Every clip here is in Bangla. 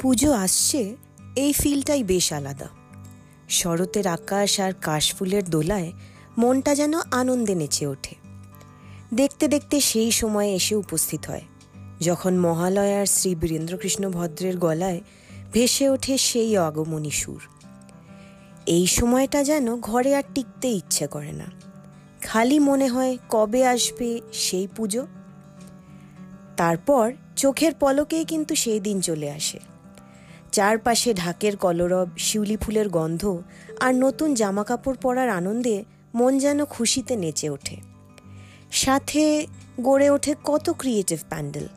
পুজো আসছে, এই ফিলটাই বেশ আলাদা। শরতের আকাশ আর কাশফুলের দোলায় মনটা যেন আনন্দে নেচে ওঠে। দেখতে দেখতে সেই সময় এসে উপস্থিত হয়, যখন মহালয়ার শ্রী বীরেন্দ্রকৃষ্ণ ভদ্রের গলায় ভেসে ওঠে সেই আগমনী সুর। এই সময়টা যেন ঘরে আর টিকতে ইচ্ছে করে না। খালি মনে হয়, কবে আসবে সেই পুজো? তারপর চোখের পলকেই কিন্তু সেই দিন চলে আসে। চারপাশে ঢাকের কলরব, শিউলি ফুলের গন্ধ আর নতুন জামাকাপড় পরার আনন্দে মন যেন খুশিতে নেচে ওঠে। সাথে গড়ে ওঠে কত ক্রিয়েটিভ প্যান্ডেল।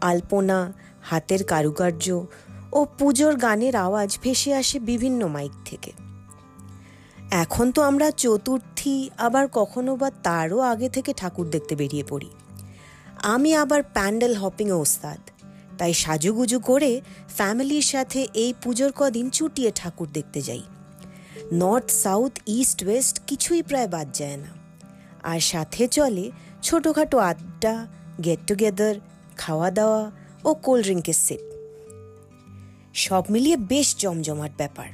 আলপনা, হাতের কারুকার্য ও পুজোর গানের আওয়াজ ভেসে আসে বিভিন্ন মাইক থেকে। এখন তো আমরা চতুর্থী, আবার কখনো বা তারও আগে থেকে ঠাকুর দেখতে বেরিয়ে পড়ি। আমি আবার প্যান্ডেল হপিংয়ে ওস্তাদ। তাই সাজুগুজু করে ফ্যামিলির সাথে এই পুজোর কদিন চুটিয়ে ঠাকুর দেখতে যাই। নর্থ, সাউথ, ইস্ট, ওয়েস্ট কিছুই প্রায় বাদ যায় না। আর সাথে চলে ছোটোখাটো আড্ডা, গেট টুগেদার খাওয়া দাওয়া ও কোল্ড ড্রিঙ্কের সেপ সব মিলিয়ে বেশ জমজমাট ব্যাপার।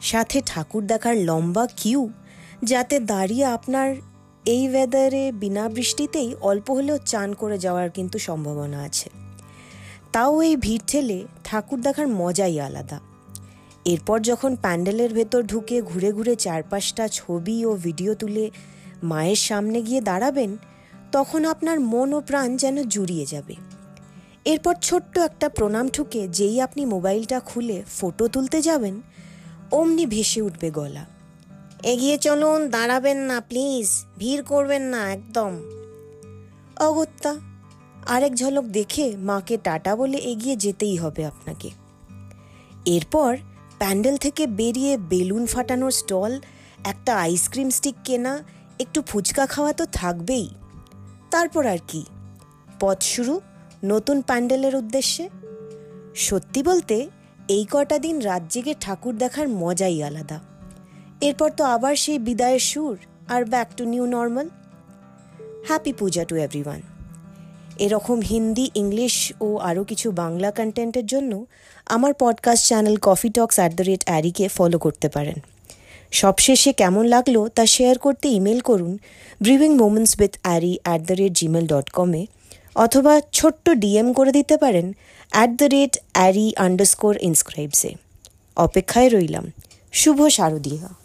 সাথে ঠাকুর দেখার লম্বা কিউ যাতে দাঁড়িয়ে আপনার এই ওয়েদারে বিনা বৃষ্টিতেই অল্প হলেও চান করে যাওয়ার কিন্তু সম্ভাবনা আছে। তাও এই ভিড় ঠেলে ঠাকুর দেখার মজাই আলাদা। এরপর যখন প্যান্ডেলের ভেতর ঢুকে ঘুরে ঘুরে চারপাশটা ছবি ও ভিডিও তুলে মায়ের সামনে গিয়ে দাঁড়াবেন, তখন আপনার মন ও প্রাণ যেন জুড়িয়ে যাবে। এরপর ছোট্ট একটা প্রণাম ঠুকে যেই আপনি মোবাইলটা খুলে ফটো তুলতে যাবেন, অমনি ভেসে উঠবে গলা। এগিয়ে চলুন, দাঁড়াবেন না, প্লিজ, ভিড় করবেন না, একদম। অগত্যা আরেক ঝলক দেখে মাকে টাটা বলে এগিয়ে যেতেই হবে আপনাকে। এরপর প্যান্ডেল থেকে বেরিয়ে বেলুন ফাটানোর স্টল, একটা আইসক্রিম স্টিক কেনা, একটু ফুচকা খাওয়া তো থাকবেই। তারপর আর কি? পথ শুরু নতুন প্যান্ডেলের উদ্দেশ্যে। সত্যি বলতে, এই কটা দিন রাত জেগে ঠাকুর দেখার মজাই আলাদা। এরপর তো আবার সেই বিদায়ের সুর, আর back to new normal. Happy Puja to everyone. এরকম হিন্দি, ইংলিশ ও আরও কিছু বাংলা কন্টেন্টের জন্য আমার podcast channel coffee talks at the rate অ্যারিকে follow করতে পারেন। সবশেষে কেমন লাগল তা শেয়ার করতে ইমেল করুন brewing moments with Ari at the rate Gmail dot কমে অথবা ছোট্ট ডিএম করে দিতে পারেন at the rate Ari underscore ইনস্ক্রাইবসে অপেক্ষায় রইলাম। শুভ শারদীয়া।